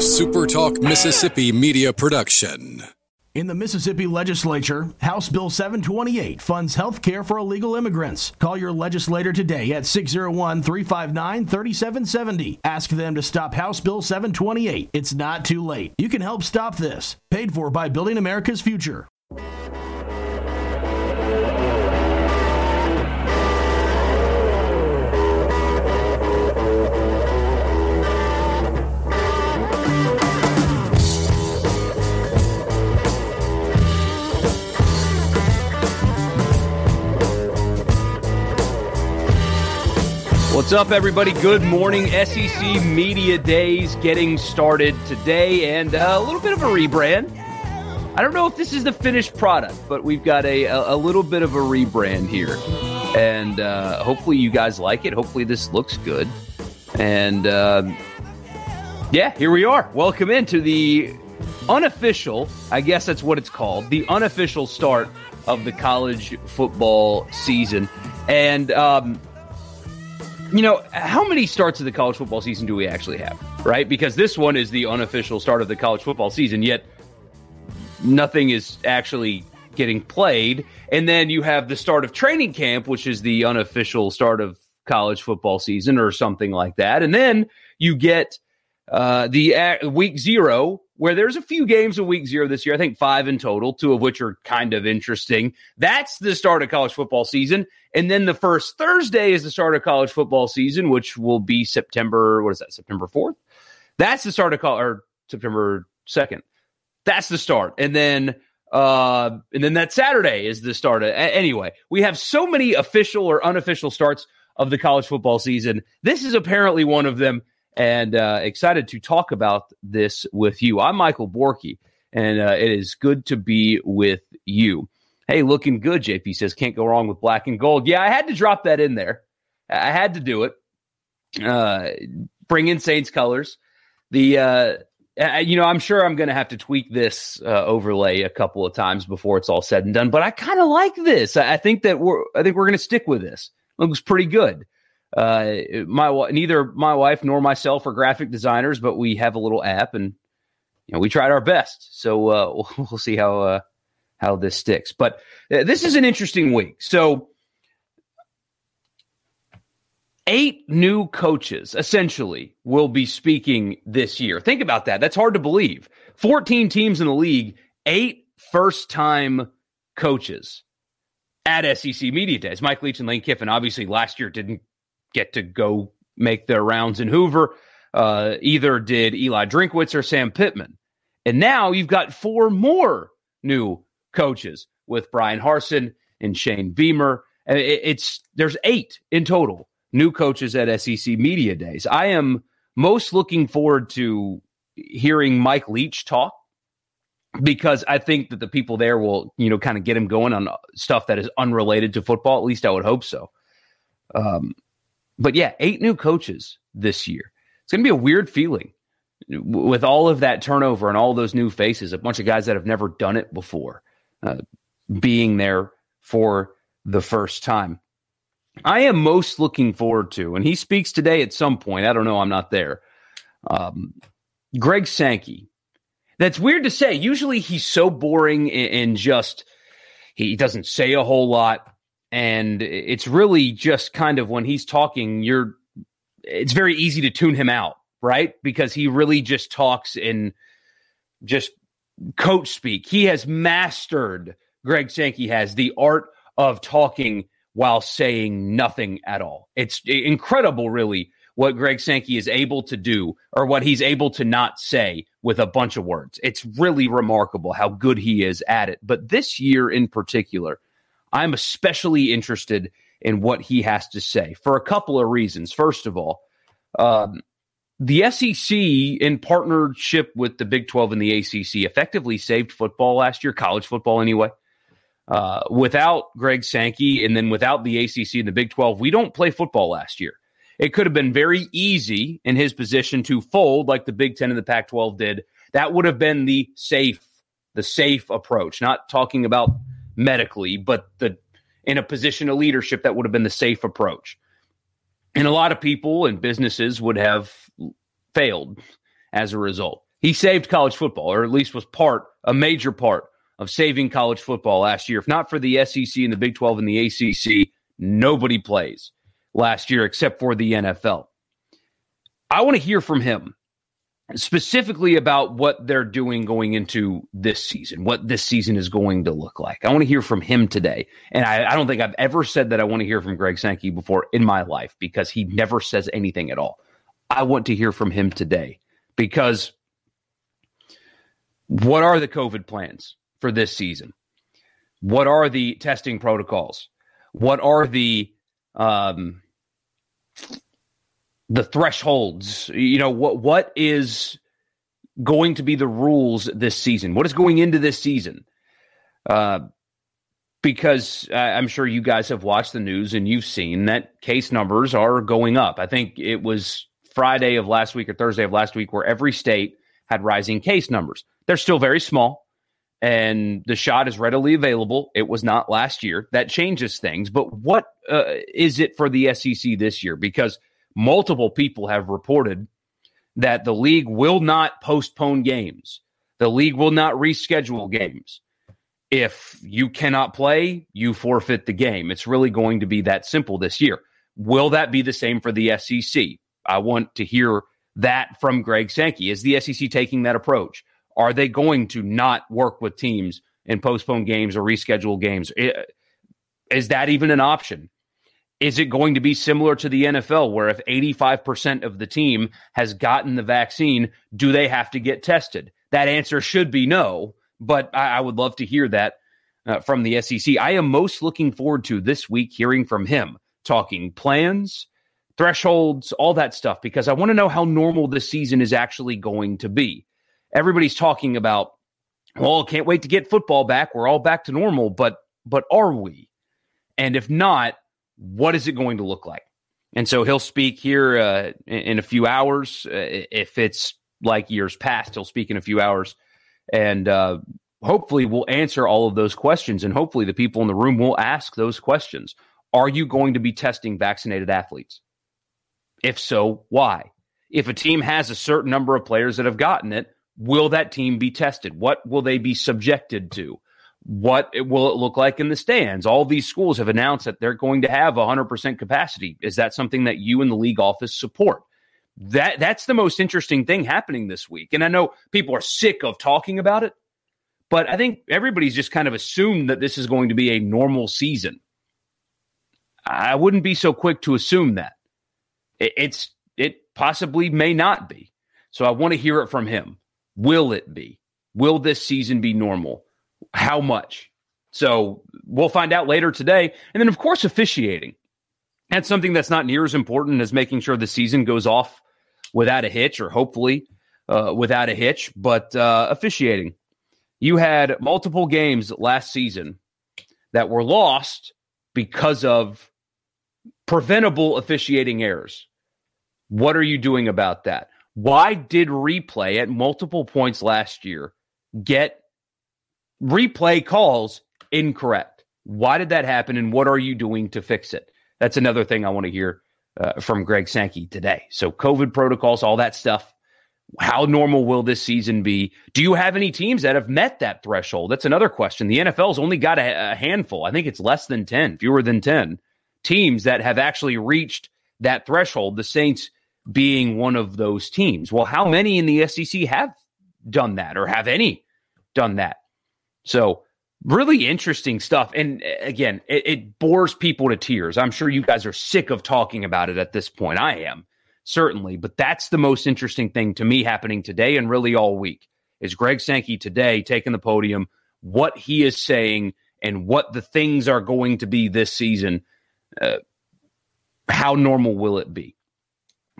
SuperTalk Mississippi media production. In the Mississippi legislature, House Bill 728 funds health care for illegal immigrants. Call your legislator today at 601 359 3770. Ask them to stop House Bill 728. It's not too late. You can help stop this. Paid for by Building America's Future. What's up, everybody? Good morning. SEC Media Days getting started today, and uh, a little bit of a rebrand. I don't know if this is the finished product, but we've got a, a, a little bit of a rebrand here. And uh, hopefully, you guys like it. Hopefully, this looks good. And um, yeah, here we are. Welcome into the unofficial, I guess that's what it's called, the unofficial start of the college football season. And, um, you know, how many starts of the college football season do we actually have, right? Because this one is the unofficial start of the college football season, yet nothing is actually getting played. And then you have the start of training camp, which is the unofficial start of college football season or something like that. And then you get uh, the uh, week zero, where there's a few games in week zero this year. I think five in total, two of which are kind of interesting. That's the start of college football season. And then the first Thursday is the start of college football season, which will be September, what is that, September 4th? That's the start of college, or September 2nd. That's the start. And then uh, and then that Saturday is the start. Of, anyway, we have so many official or unofficial starts of the college football season. This is apparently one of them and uh, excited to talk about this with you. I'm Michael Borky, and uh, it is good to be with you. Hey, looking good, JP says. Can't go wrong with black and gold. Yeah, I had to drop that in there. I had to do it. Uh, bring in Saints colors. The uh, you know, I'm sure I'm going to have to tweak this uh, overlay a couple of times before it's all said and done. But I kind of like this. I think that we're I think we're going to stick with this. Looks pretty good. Uh, my neither my wife nor myself are graphic designers, but we have a little app, and you know we tried our best. So uh, we'll, we'll, see how uh, how this sticks. But uh, this is an interesting week. So eight new coaches essentially will be speaking this year. Think about that. That's hard to believe. Fourteen teams in the league, eight first time coaches at SEC Media Days. Mike Leach and Lane Kiffin obviously last year didn't get to go make their rounds in Hoover. Uh, either did Eli Drinkwitz or Sam Pittman. And now you've got four more new coaches with Bryan Harsin and Shane Beamer. It's there's eight in total new coaches at SEC Media Days. I am most looking forward to hearing Mike Leach talk because I think that the people there will, you know, kind of get him going on stuff that is unrelated to football. At least I would hope so. Um, but yeah, eight new coaches this year. It's going to be a weird feeling with all of that turnover and all those new faces, a bunch of guys that have never done it before, uh, being there for the first time. I am most looking forward to, and he speaks today at some point. I don't know, I'm not there. Um, Greg Sankey. That's weird to say. Usually he's so boring and just he doesn't say a whole lot and it's really just kind of when he's talking you're it's very easy to tune him out right? Because he really just talks in just coach speak. He has mastered greg sankey has the art of talking while saying nothing at all. It's incredible really what greg sankey is able to do or what he's able to not say with a bunch of words. It's really remarkable how good he is at it. But this year in particular I'm especially interested in what he has to say for a couple of reasons. First of all, um, the SEC, in partnership with the Big 12 and the ACC, effectively saved football last year, college football anyway. Uh, without Greg Sankey and then without the ACC and the Big 12, we don't play football last year. It could have been very easy in his position to fold like the Big 10 and the Pac 12 did. That would have been the safe, the safe approach, not talking about medically, but the in a position of leadership that would have been the safe approach. And a lot of people and businesses would have failed as a result. He saved college football, or at least was part, a major part of saving college football last year. If not for the SEC and the Big 12 and the ACC, nobody plays last year except for the NFL. I want to hear from him specifically about what they're doing going into this season, what this season is going to look like. I want to hear from him today. And I, I don't think I've ever said that I want to hear from Greg Sankey before in my life because he never says anything at all. I want to hear from him today because what are the COVID plans for this season? What are the testing protocols? What are the um, the thresholds? You know what what is going to be the rules this season? What is going into this season? Uh, because I'm sure you guys have watched the news and you've seen that case numbers are going up. I think it was Friday of last week or Thursday of last week where every state had rising case numbers. They're still very small and the shot is readily available. It was not last year. That changes things. But what uh, is it for the SEC this year? Because multiple people have reported that the league will not postpone games. The league will not reschedule games. If you cannot play, you forfeit the game. It's really going to be that simple this year. Will that be the same for the SEC? I want to hear that from Greg Sankey. Is the SEC taking that approach? Are they going to not work with teams and postpone games or reschedule games? Is that even an option? Is it going to be similar to the NFL where if 85% of the team has gotten the vaccine, do they have to get tested? That answer should be no, but I, I would love to hear that uh, from the SEC. I am most looking forward to this week hearing from him, talking plans, thresholds, all that stuff, because I want to know how normal this season is actually going to be everybody's talking about, well, can't wait to get football back. We're all back to normal, but but are we? And if not, what is it going to look like? And so he'll speak here uh, in, a few hours. Uh, if it's like years past, he'll speak in a few hours, and uh, hopefully we'll answer all of those questions. And hopefully the people in the room will ask those questions. Are you going to be testing vaccinated athletes? If so, why? If a team has a certain number of players that have gotten it, will that team be tested? What will they be subjected to? What will it look like in the stands? All these schools have announced that they're going to have 100% capacity. Is that something that you and the league office support? That that's the most interesting thing happening this week. And I know people are sick of talking about it, but I think everybody's just kind of assumed that this is going to be a normal season. I wouldn't be so quick to assume that. It's it possibly may not be. So I want to hear it from him. Will it be? Will this season be normal? How much? So we'll find out later today. And then, of course, officiating. That's something that's not near as important as making sure the season goes off without a hitch or hopefully uh, without a hitch. But uh, officiating. You had multiple games last season that were lost because of preventable officiating errors. What are you doing about that? Why did replay at multiple points last year get replay calls incorrect? Why did that happen, and what are you doing to fix it? That's another thing I want to hear uh, from Greg Sankey today. So, COVID protocols, all that stuff. How normal will this season be? Do you have any teams that have met that threshold? That's another question. The NFL's only got a, a handful. I think it's less than 10, fewer than 10 teams that have actually reached that threshold. The Saints being one of those teams. Well, how many in the SEC have done that or have any done that? So, really interesting stuff. And uh, again, it, it, bores people to tears. I'm sure you guys are sick of talking about it at this point. I am certainly, but that's the most interesting thing to me happening today and really all week is Greg Sankey today taking the podium, what he is saying, and what the things are going to be this season. Uh, how normal will it be?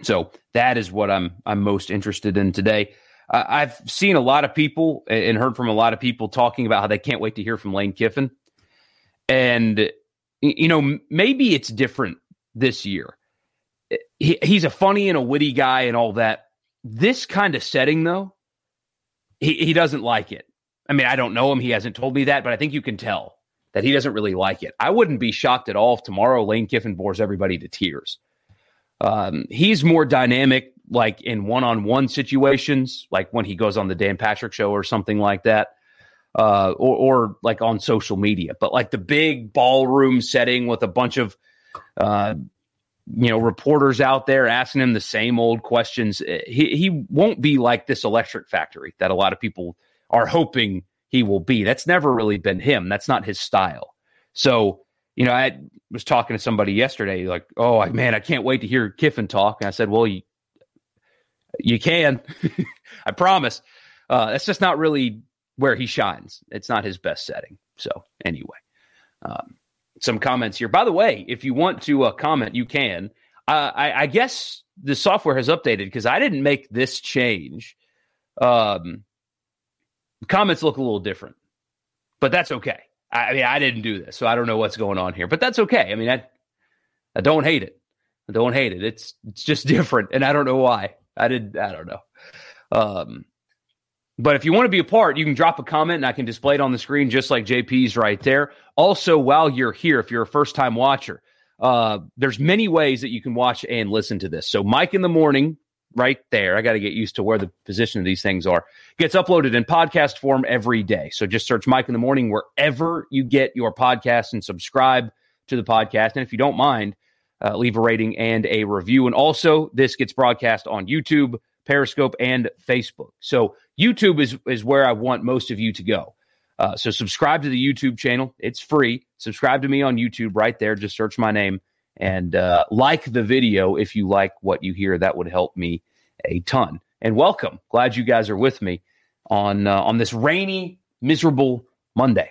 So that is what I'm I'm most interested in today. I've seen a lot of people and heard from a lot of people talking about how they can't wait to hear from Lane Kiffin, and you know maybe it's different this year. He, he's a funny and a witty guy and all that. This kind of setting though, he he doesn't like it. I mean, I don't know him. He hasn't told me that, but I think you can tell that he doesn't really like it. I wouldn't be shocked at all if tomorrow Lane Kiffin bores everybody to tears. Um, he's more dynamic like in one-on-one situations, like when he goes on the Dan Patrick show or something like that, uh, or, or like on social media. But like the big ballroom setting with a bunch of, uh, you know, reporters out there asking him the same old questions. Eh, he he won't be like this electric factory that a lot of people are hoping he will be. That's never really been him. That's not his style. So, you know, I was talking to somebody yesterday, like, oh man, I can't wait to hear Kiffin talk. And I said, well, you, you can, I promise. Uh, that's just not really where he shines. It's not his best setting. So anyway, um, some comments here. By the way, if you want to uh, comment, you can. Uh, I, I, guess the software has updated because I didn't make this change. Um, comments look a little different, but that's okay. I, I mean, I didn't do this, so I don't know what's going on here, but that's okay. I mean, I, I don't hate it. I don't hate it. It's it's just different, and I don't know why. I did. I don't know. Um, but if you want to be a part, you can drop a comment and I can display it on the screen just like JP's right there. Also, while you're here, if you're a first time watcher, uh, there's many ways that you can watch and listen to this. So, Mike in the morning, right there. I got to get used to where the position of these things are. Gets uploaded in podcast form every day. So just search Mike in the morning wherever you get your podcast and subscribe to the podcast. And if you don't mind, uh, leave a rating and a review. And also, this gets broadcast on YouTube, Periscope, and Facebook. So YouTube is is where I want most of you to go. Uh, so subscribe to the YouTube channel. It's free. Subscribe to me on YouTube right there. Just search my name and uh, like the video if you like what you hear. That would help me a ton. And welcome. Glad you guys are with me on uh, on this rainy, miserable Monday.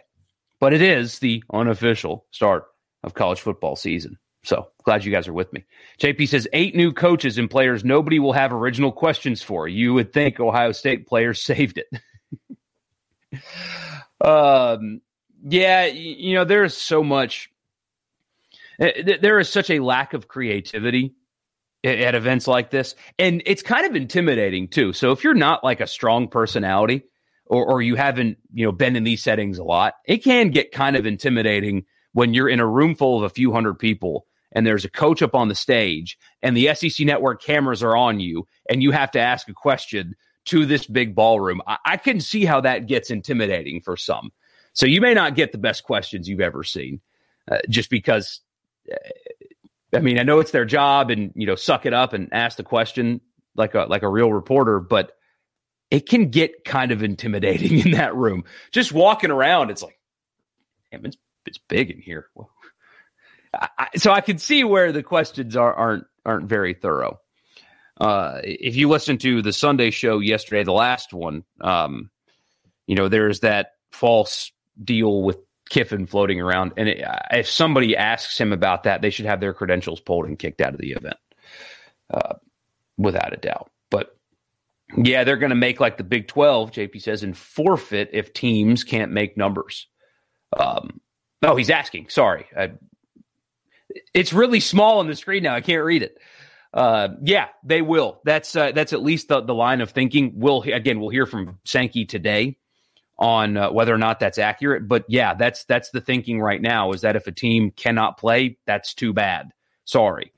But it is the unofficial start of college football season. So glad you guys are with me. JP says eight new coaches and players nobody will have original questions for. You would think Ohio State players saved it. um, yeah, you know, there is so much, eh, there is such a lack of creativity at events like this. And it's kind of intimidating too. So if you're not like a strong personality or, or you haven't, you know, been in these settings a lot, it can get kind of intimidating when you're in a room full of a few hundred people and there's a coach up on the stage and the SEC network cameras are on you and you have to ask a question to this big ballroom. I, I can see how that gets intimidating for some. So you may not get the best questions you've ever seen uh, just because. Uh, I mean, I know it's their job and, you know, suck it up and ask the question like a, like a real reporter, but it can get kind of intimidating in that room. Just walking around, it's like, damn, it's, it's big in here. Well, I, so I can see where the questions are, aren't aren't very thorough. Uh, if you listen to the Sunday show yesterday, the last one, um, you know, there's that false deal with Kiffin floating around, and it, if somebody asks him about that, they should have their credentials pulled and kicked out of the event, uh, without a doubt. But yeah, they're going to make like the Big Twelve. JP says and forfeit if teams can't make numbers. Um, oh, he's asking. Sorry, I it's really small on the screen now. I can't read it. Uh, yeah, they will. That's uh, that's at least the, the line of thinking. We'll again, we'll hear from Sankey today on uh, whether or not that's accurate. But yeah, that's that's the thinking right now. Is that if a team cannot play, that's too bad. Sorry,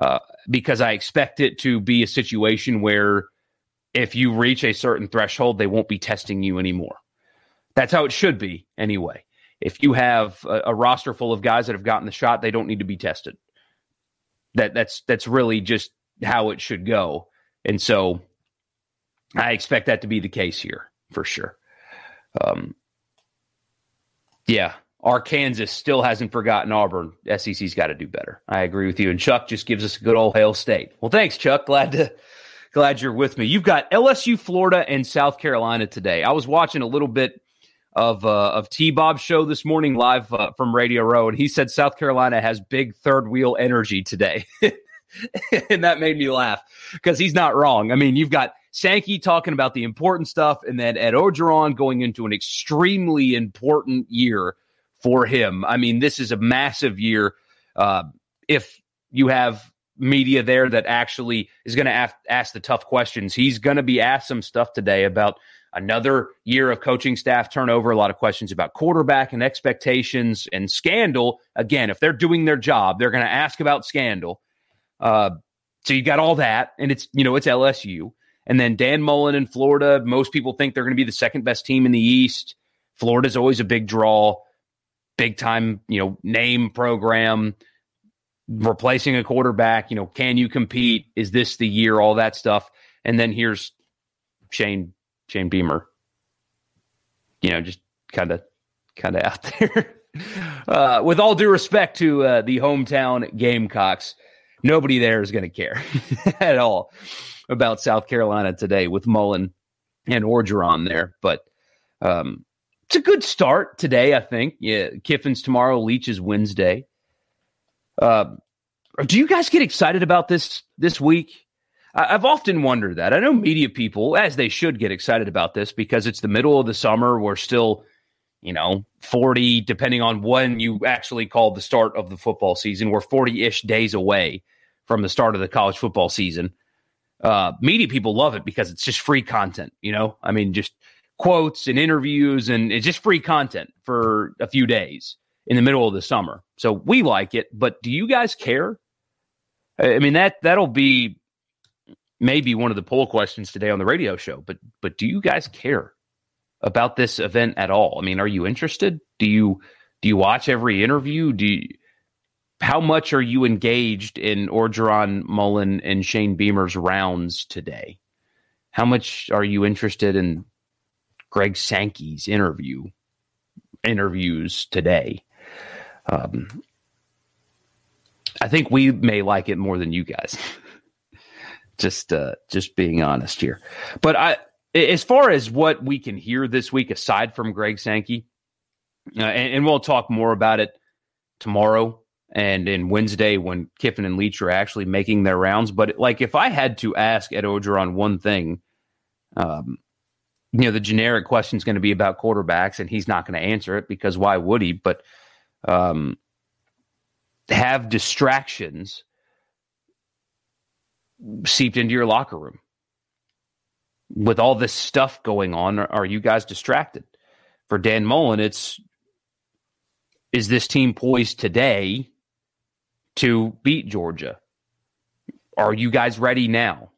uh, because I expect it to be a situation where if you reach a certain threshold, they won't be testing you anymore. That's how it should be anyway if you have a, a, roster full of guys that have gotten the shot, they don't need to be tested. That that's that's really just how it should go. And so I expect that to be the case here for sure. Um, yeah, Arkansas still hasn't forgotten Auburn. SEC's got to do better. I agree with you. And Chuck just gives us a good old hail state. Well, thanks, Chuck. Glad to glad you're with me. You've got LSU, Florida, and South Carolina today. I was watching a little bit of uh, of T Bob's show this morning live uh, from Radio Row, and he said South Carolina has big third wheel energy today, and that made me laugh because he's not wrong. I mean, you've got Sankey talking about the important stuff, and then Ed Orgeron going into an extremely important year for him. I mean, this is a massive year. Uh, if you have media there that actually is going to ask the tough questions, he's going to be asked some stuff today about another year of coaching staff turnover, a lot of questions about quarterback and expectations and scandal. Again, if they're doing their job, they're going to ask about scandal. Uh, so you got all that, and it's you know it's LSU, and then Dan Mullen in Florida. Most people think they're going to be the second best team in the East. Florida's always a big draw, big time you know name program, replacing a quarterback. You know, can you compete? Is this the year? All that stuff, and then here's Shane Shane Beamer. You know, just kind of kind of out there. Uh, with all due respect to uh, the hometown Gamecocks, nobody there is going to care at all about South Carolina today with Mullen and Orgeron there. But um, it's a good start today, I think. Yeah, Kiffin's tomorrow, Leach is Wednesday. Uh, do you guys get excited about this this week? I've often wondered that. I know media people, as they should, get excited about this because it's the middle of the summer. We're still you know, 40, depending on when you actually call the start of the football season. We're 40 ish days away from the start of the college football season. Uh, media people love it because it's just free content, you know? I mean, just quotes and interviews, and it's just free content for a few days in the middle of the summer. So we like it, but do you guys care? I mean, that that'll be maybe one of the poll questions today on the radio show, but but do you guys care? about this event at all? I mean, are you interested? Do you do you watch every interview? Do you, how much are you engaged in Orgeron Mullen and Shane Beamer's rounds today? How much are you interested in Greg Sankey's interview interviews today? Um, I think we may like it more than you guys. just uh, just being honest here, but I as far as what we can hear this week, aside from Greg Sankey, uh, and, and, we'll talk more about it tomorrow and in Wednesday when Kiffin and Leach are actually making their rounds. But like, if I had to ask Ed Orgeron one thing, um, you know, the generic question is going to be about quarterbacks, and he's not going to answer it because why would he? But um, have distractions seeped into your locker room with all this stuff going on, are you guys distracted? For Dan Mullen, it's is this team poised today to beat Georgia? Are you guys ready now?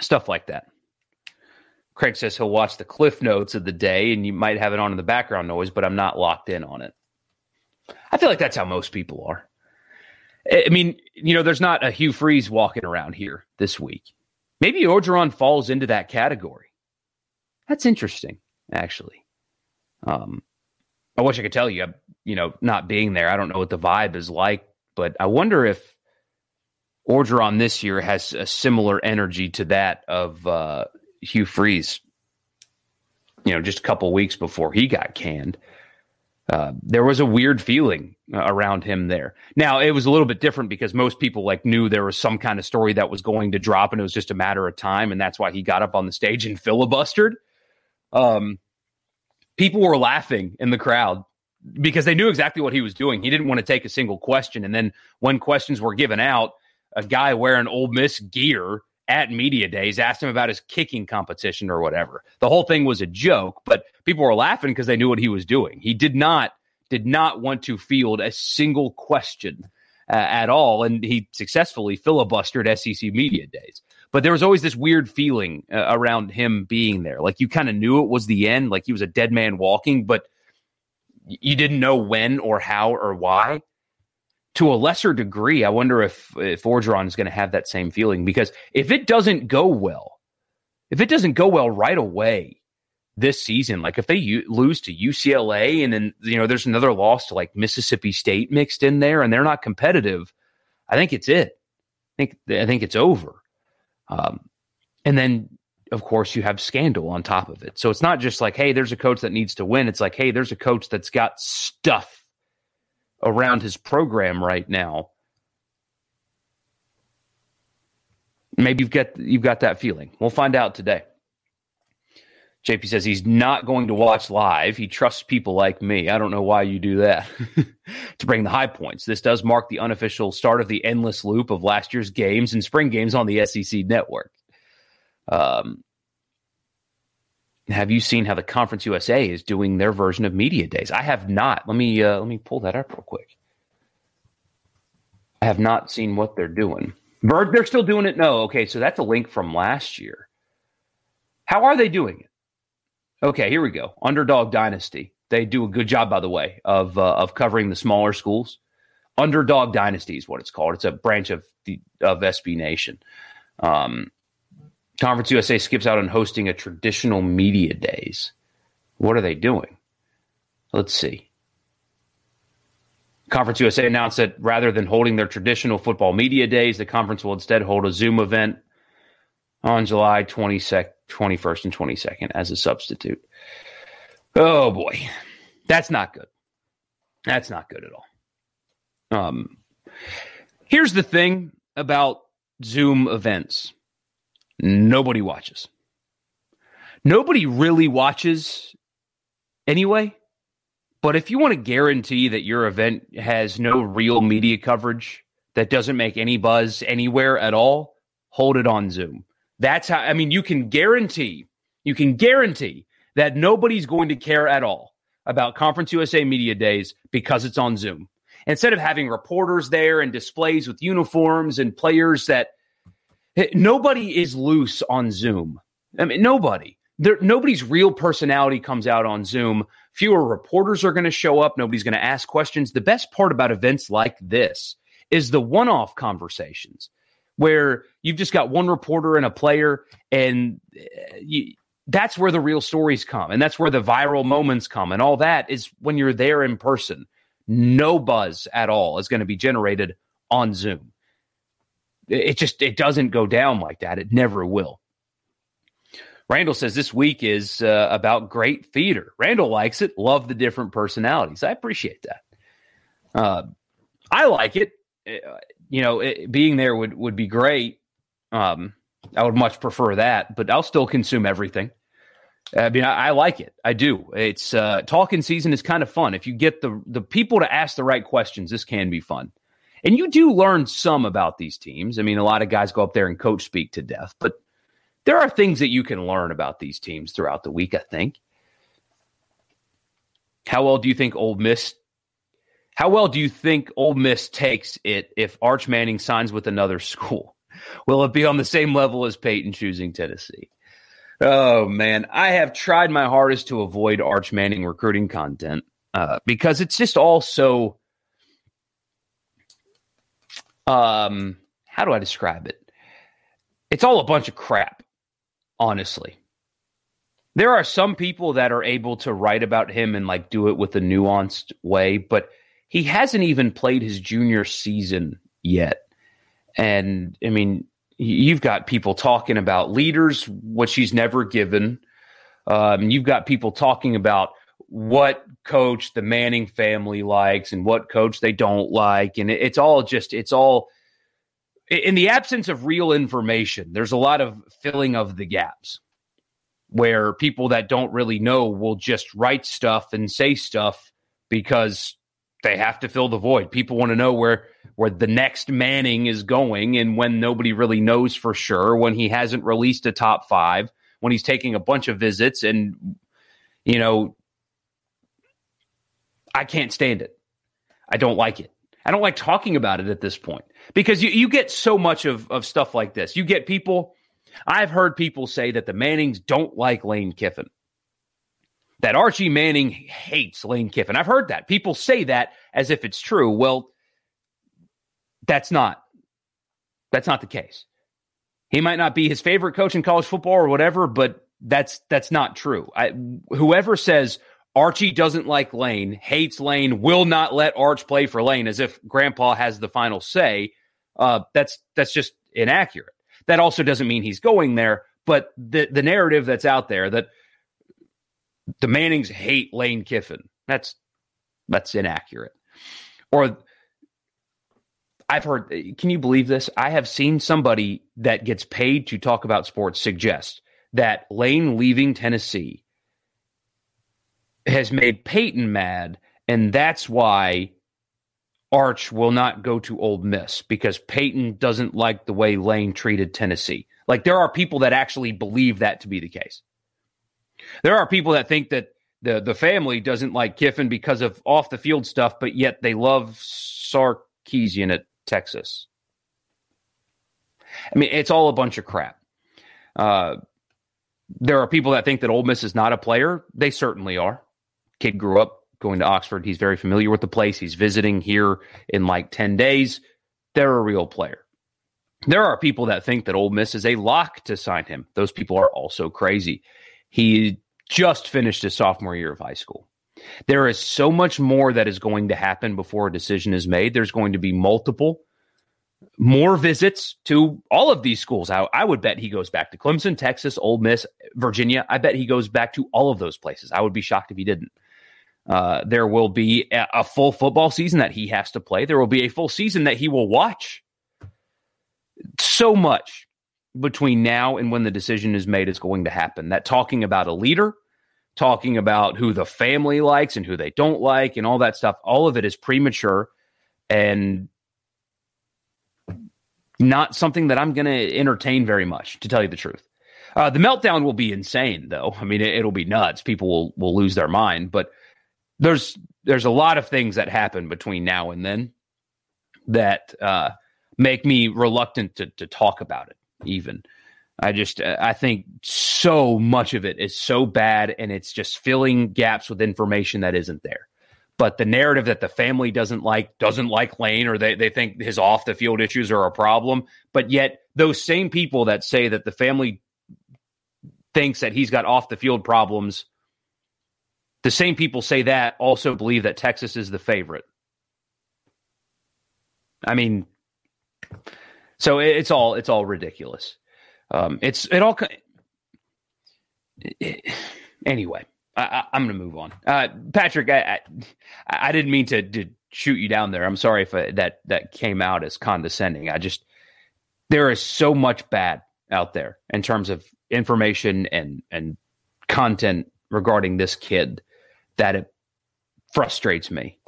Stuff like that. Craig says he'll watch the cliff notes of the day and you might have it on in the background noise, but I'm not locked in on it. I feel like that's how most people are. I mean, you know, there's not a Hugh Freeze walking around here this week. Maybe Orgeron falls into that category. That's interesting, actually. Um, I wish I could tell you, you know, not being there, I don't know what the vibe is like, but I wonder if Orgeron this year has a similar energy to that of uh, Hugh Freeze, you know, just a couple weeks before he got canned. Uh, there was a weird feeling uh, around him there. Now it was a little bit different because most people like knew there was some kind of story that was going to drop, and it was just a matter of time, and that's why he got up on the stage and filibustered. Um, people were laughing in the crowd because they knew exactly what he was doing. He didn't want to take a single question, and then when questions were given out, a guy wearing Ole Miss gear at media days asked him about his kicking competition or whatever. The whole thing was a joke, but people were laughing because they knew what he was doing. He did not did not want to field a single question uh, at all, and he successfully filibustered SEC media days. But there was always this weird feeling uh, around him being there, like you kind of knew it was the end, like he was a dead man walking, but you didn't know when or how or why to a lesser degree, I wonder if if Orgeron is going to have that same feeling because if it doesn't go well, if it doesn't go well right away this season, like if they u- lose to UCLA and then you know there's another loss to like Mississippi State mixed in there and they're not competitive, I think it's it. I think I think it's over. Um, and then of course you have scandal on top of it. So it's not just like hey, there's a coach that needs to win. It's like hey, there's a coach that's got stuff around his program right now. Maybe you've got you've got that feeling. We'll find out today. JP says he's not going to watch live. He trusts people like me. I don't know why you do that to bring the high points. This does mark the unofficial start of the endless loop of last year's games and spring games on the SEC network. Um, have you seen how the Conference USA is doing their version of media days? I have not. Let me uh, let me pull that up real quick. I have not seen what they're doing. Bird, they're still doing it. No, okay, so that's a link from last year. How are they doing it? Okay, here we go. Underdog Dynasty. They do a good job, by the way, of uh, of covering the smaller schools. Underdog Dynasty is what it's called. It's a branch of the of SB Nation. Um, Conference USA skips out on hosting a traditional media days. What are they doing? Let's see. Conference USA announced that rather than holding their traditional football media days, the conference will instead hold a Zoom event on July 22nd, 21st and 22nd as a substitute. Oh boy. That's not good. That's not good at all. Um here's the thing about Zoom events. Nobody watches. Nobody really watches anyway. But if you want to guarantee that your event has no real media coverage that doesn't make any buzz anywhere at all, hold it on Zoom. That's how, I mean, you can guarantee, you can guarantee that nobody's going to care at all about Conference USA Media Days because it's on Zoom. Instead of having reporters there and displays with uniforms and players that nobody is loose on Zoom. I mean, nobody. There, nobody's real personality comes out on Zoom Fewer reporters are going to show up. Nobody's going to ask questions. The best part about events like this is the one off conversations where you've just got one reporter and a player, and uh, you, that's where the real stories come. And that's where the viral moments come. And all that is when you're there in person. No buzz at all is going to be generated on Zoom. It just it doesn't go down like that. It never will. Randall says this week is uh, about great theater. Randall likes it. Love the different personalities. I appreciate that. Uh, I like it. Uh, you know, it, being there would would be great. Um, I would much prefer that, but I'll still consume everything. I mean, I, I like it. I do. It's uh, talking season is kind of fun. If you get the the people to ask the right questions, this can be fun. And you do learn some about these teams. I mean, a lot of guys go up there and coach speak to death, but there are things that you can learn about these teams throughout the week, I think. How well do you think Ole Miss how well do you think Ole Miss takes it if Arch Manning signs with another school? Will it be on the same level as Peyton choosing Tennessee? Oh man, I have tried my hardest to avoid Arch Manning recruiting content uh, because it's just all so. Um, how do I describe it? It's all a bunch of crap honestly. There are some people that are able to write about him and like do it with a nuanced way, but he hasn't even played his junior season yet. And I mean, you've got people talking about leaders, which he's never given. Um, you've got people talking about what coach the Manning family likes and what coach they don't like. And it's all just, it's all in the absence of real information, there's a lot of filling of the gaps where people that don't really know will just write stuff and say stuff because they have to fill the void. People want to know where where the next Manning is going and when nobody really knows for sure, when he hasn't released a top 5, when he's taking a bunch of visits and you know I can't stand it. I don't like it. I don't like talking about it at this point because you, you get so much of, of stuff like this. You get people, I've heard people say that the Mannings don't like Lane Kiffin, that Archie Manning hates Lane Kiffin. I've heard that. People say that as if it's true. Well, that's not. That's not the case. He might not be his favorite coach in college football or whatever, but that's that's not true. I, whoever says Archie doesn't like Lane, hates Lane, will not let Arch play for Lane as if grandpa has the final say. Uh, that's that's just inaccurate. That also doesn't mean he's going there, but the the narrative that's out there that the Mannings hate Lane Kiffin, that's that's inaccurate. Or I've heard can you believe this? I have seen somebody that gets paid to talk about sports suggest that Lane leaving Tennessee has made Peyton mad, and that's why Arch will not go to Ole Miss because Peyton doesn't like the way Lane treated Tennessee. Like there are people that actually believe that to be the case. There are people that think that the the family doesn't like Kiffin because of off the field stuff, but yet they love Sarkisian at Texas. I mean, it's all a bunch of crap. Uh, there are people that think that Ole Miss is not a player. They certainly are. Kid grew up going to Oxford. He's very familiar with the place. He's visiting here in like 10 days. They're a real player. There are people that think that Ole Miss is a lock to sign him. Those people are also crazy. He just finished his sophomore year of high school. There is so much more that is going to happen before a decision is made. There's going to be multiple more visits to all of these schools. I, I, would bet he goes back to Clemson, Texas, Ole Miss, Virginia. I bet he goes back to all of those places. I would be shocked if he didn't. Uh, there will be a, full football season that he has to play. There will be a full season that he will watch. So much between now and when the decision is made is going to happen. That talking about a leader, talking about who the family likes and who they don't like, and all that stuff, all of it is premature and not something that I'm going to entertain very much, to tell you the truth. Uh, the meltdown will be insane, though. I mean, it, will be nuts. People will will lose their mind. But there's there's a lot of things that happen between now and then that uh, make me reluctant to to talk about it. Even I just I think so much of it is so bad, and it's just filling gaps with information that isn't there. But the narrative that the family doesn't like doesn't like Lane, or they they think his off the field issues are a problem. But yet those same people that say that the family thinks that he's got off the field problems the same people say that also believe that Texas is the favorite. I mean, so it's all it's all ridiculous. Um, it's it all. Anyway, I, am going to move on. Uh, Patrick, I, I, I didn't mean to, to, shoot you down there. I'm sorry if I, that that came out as condescending. I just there is so much bad out there in terms of information and and content regarding this kid that it frustrates me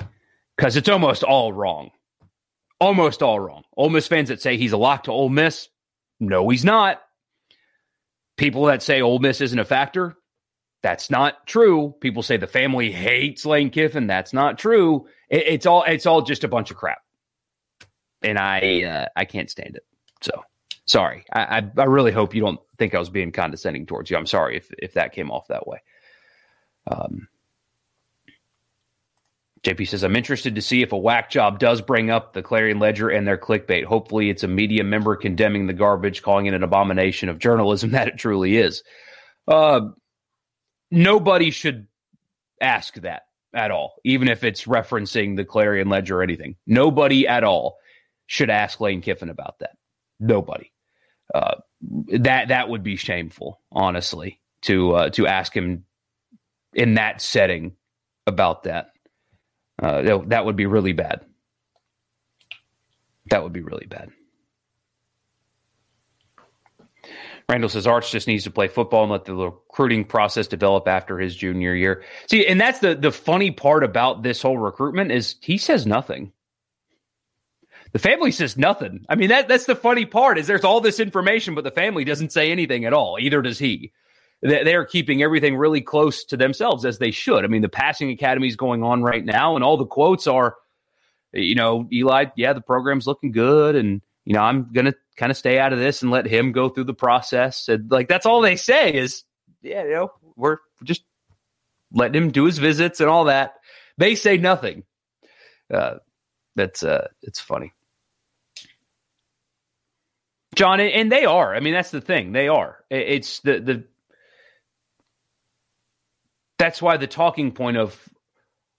because it's almost all wrong. Almost all wrong. Ole Miss fans that say he's a lock to Ole Miss, no, he's not. People that say Ole Miss isn't a factor, that's not true. People say the family hates Lane Kiffin, that's not true. It, it's all it's all just a bunch of crap, and I uh, I can't stand it. So sorry. I, I I really hope you don't think I was being condescending towards you. I'm sorry if if that came off that way. Um, JP says, I'm interested to see if a whack job does bring up the Clarion Ledger and their clickbait. Hopefully, it's a media member condemning the garbage, calling it an abomination of journalism that it truly is. Uh, nobody should ask that at all, even if it's referencing the Clarion Ledger or anything. Nobody at all should ask Lane Kiffin about that. Nobody. Uh, that that would be shameful, honestly, to uh, to ask him in that setting about that. Uh, that would be really bad. That would be really bad. Randall says Arch just needs to play football and let the recruiting process develop after his junior year. See, and that's the the funny part about this whole recruitment is he says nothing. The family says nothing. I mean, that that's the funny part is there's all this information, but the family doesn't say anything at all. Either does he they're keeping everything really close to themselves as they should. I mean, the passing academy is going on right now, and all the quotes are, you know, Eli, yeah, the program's looking good, and you know, I'm gonna kind of stay out of this and let him go through the process. And like that's all they say is, yeah, you know, we're just letting him do his visits and all that. They say nothing. Uh, that's uh, it's funny. John, and they are. I mean, that's the thing. They are. It's the the that's why the talking point of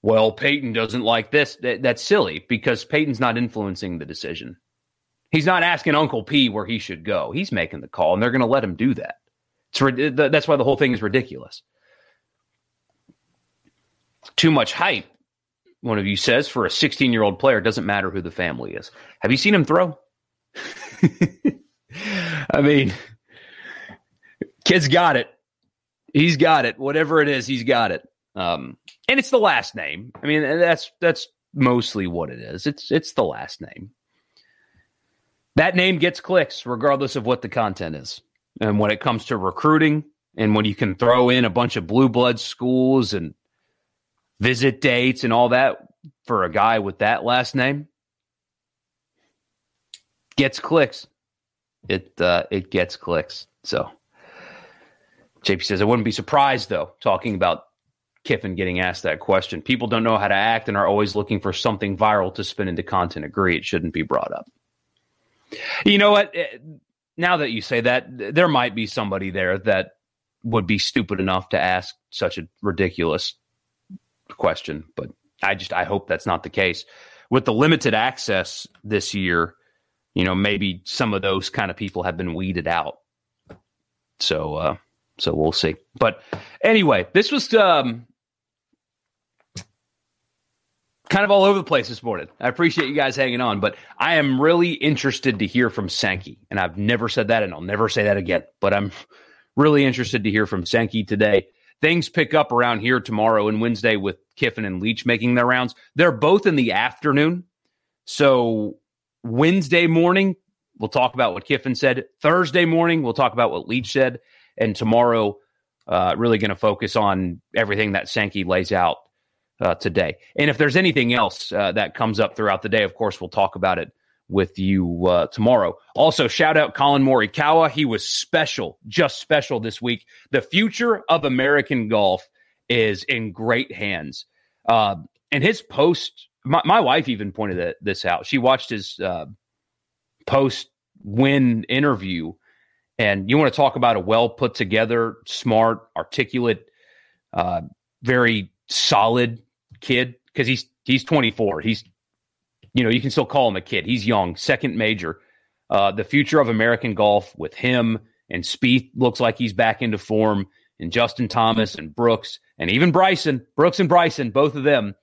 well peyton doesn't like this that, that's silly because peyton's not influencing the decision. He's not asking uncle p where he should go. He's making the call and they're going to let him do that. It's, that's why the whole thing is ridiculous. Too much hype one of you says for a 16 year old player doesn't matter who the family is. Have you seen him throw? I mean kid's got it He's got it. Whatever it is, he's got it. Um, and it's the last name. I mean, that's that's mostly what it is. It's it's the last name. That name gets clicks regardless of what the content is. And when it comes to recruiting, and when you can throw in a bunch of blue blood schools and visit dates and all that for a guy with that last name, gets clicks. it uh, it gets clicks. So JP says I wouldn't be surprised though, talking about Kiffin getting asked that question. People don't know how to act and are always looking for something viral to spin into content. Agree, it shouldn't be brought up. You know what? Eh, now that you say that, there might be somebody there that would be stupid enough to ask such a ridiculous question, but I just I hope that's not the case. With the limited access this year, you know, maybe some of those kind of people have been weeded out. So uh so we'll see. But anyway, this was um kind of all over the place this morning. I appreciate you guys hanging on, but I am really interested to hear from Sankey. And I've never said that, and I'll never say that again. But I'm really interested to hear from Sankey today. Things pick up around here tomorrow and Wednesday with Kiffin and Leach making their rounds. They're both in the afternoon. So Wednesday morning, we'll talk about what Kiffin said. Thursday morning, we'll talk about what Leach said. And tomorrow, uh, really going to focus on everything that Sankey lays out uh, today. And if there's anything else uh, that comes up throughout the day, of course, we'll talk about it with you uh, tomorrow. Also, shout out Collin Morikawa. He was special, just special this week. The future of American golf is in great hands. Uh, and his post, my, my, wife even pointed this out. She watched his uh, post win interview. And you want to talk about a well put together, smart, articulate, uh, very solid kid because he's he's 24. He's you know you can still call him a kid. He's young, second major. Uh, the future of American golf with him and Spieth looks like he's back into form, and Justin Thomas and Brooks and even Bryson, Brooks and Bryson, both of them,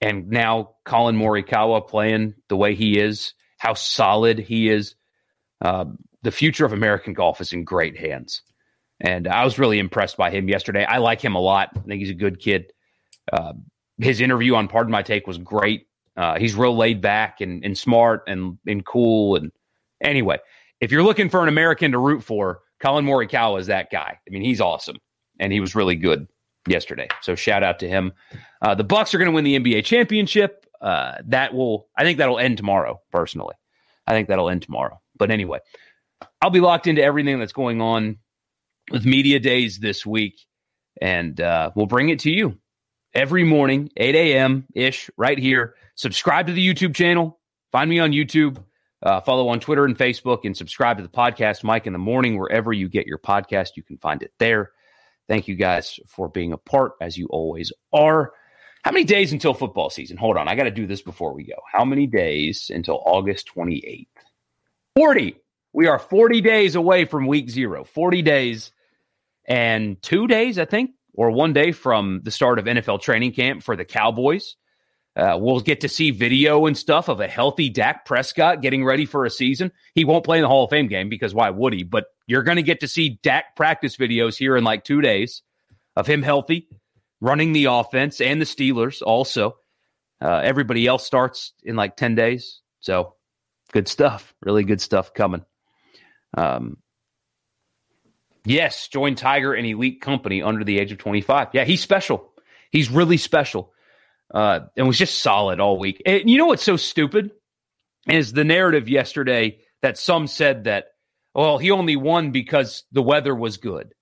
and now Collin Morikawa playing the way he is, how solid he is. Uh, the future of American golf is in great hands. And I was really impressed by him yesterday. I like him a lot. I think he's a good kid. Uh, his interview on Pardon My Take was great. Uh, he's real laid back and, and smart and, and cool. And anyway, if you're looking for an American to root for, Collin Morikawa is that guy. I mean, he's awesome, and he was really good yesterday. So shout out to him. Uh, the Bucks are going to win the NBA championship. Uh, that will, I think, that'll end tomorrow. Personally, I think that'll end tomorrow. But anyway, I'll be locked into everything that's going on with media days this week, and uh, we'll bring it to you every morning, 8 a.m. ish, right here. Subscribe to the YouTube channel. Find me on YouTube. Uh, follow on Twitter and Facebook, and subscribe to the podcast, Mike in the Morning, wherever you get your podcast. You can find it there. Thank you guys for being a part, as you always are. How many days until football season? Hold on. I got to do this before we go. How many days until August 28th? 40. We are 40 days away from week zero. 40 days and two days, I think, or one day from the start of NFL training camp for the Cowboys. Uh, we'll get to see video and stuff of a healthy Dak Prescott getting ready for a season. He won't play in the Hall of Fame game because why would he? But you're going to get to see Dak practice videos here in like two days of him healthy, running the offense and the Steelers also. Uh, everybody else starts in like 10 days. So good stuff. Really good stuff coming. Um, Yes, join Tiger and Elite Company under the age of 25. Yeah, he's special. He's really special. Uh, and was just solid all week. And you know what's so stupid is the narrative yesterday that some said that, well, he only won because the weather was good.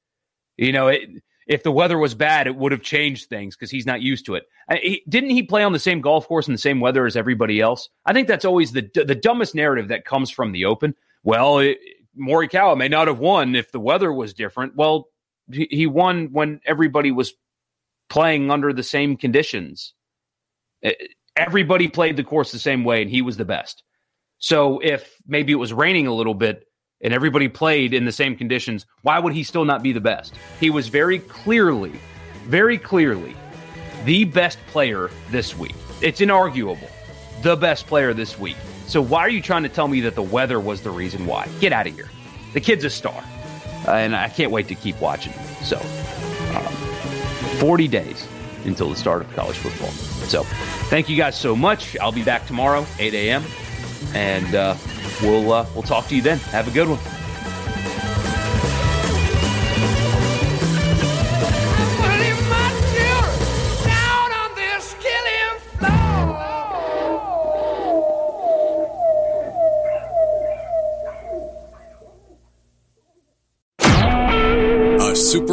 You know, it, if the weather was bad, it would have changed things because he's not used to it. I, he, didn't he play on the same golf course in the same weather as everybody else? I think that's always the the dumbest narrative that comes from the Open. Well, it, Morikawa may not have won if the weather was different. Well, he won when everybody was playing under the same conditions. Everybody played the course the same way, and he was the best. So if maybe it was raining a little bit and everybody played in the same conditions, why would he still not be the best? He was very clearly, very clearly the best player this week. It's inarguable. The best player this week. So why are you trying to tell me that the weather was the reason why? Get out of here. The kid's a star, uh, and I can't wait to keep watching. So, um, 40 days until the start of college football. So, thank you guys so much. I'll be back tomorrow, 8 a.m., and uh, we'll uh, we'll talk to you then. Have a good one.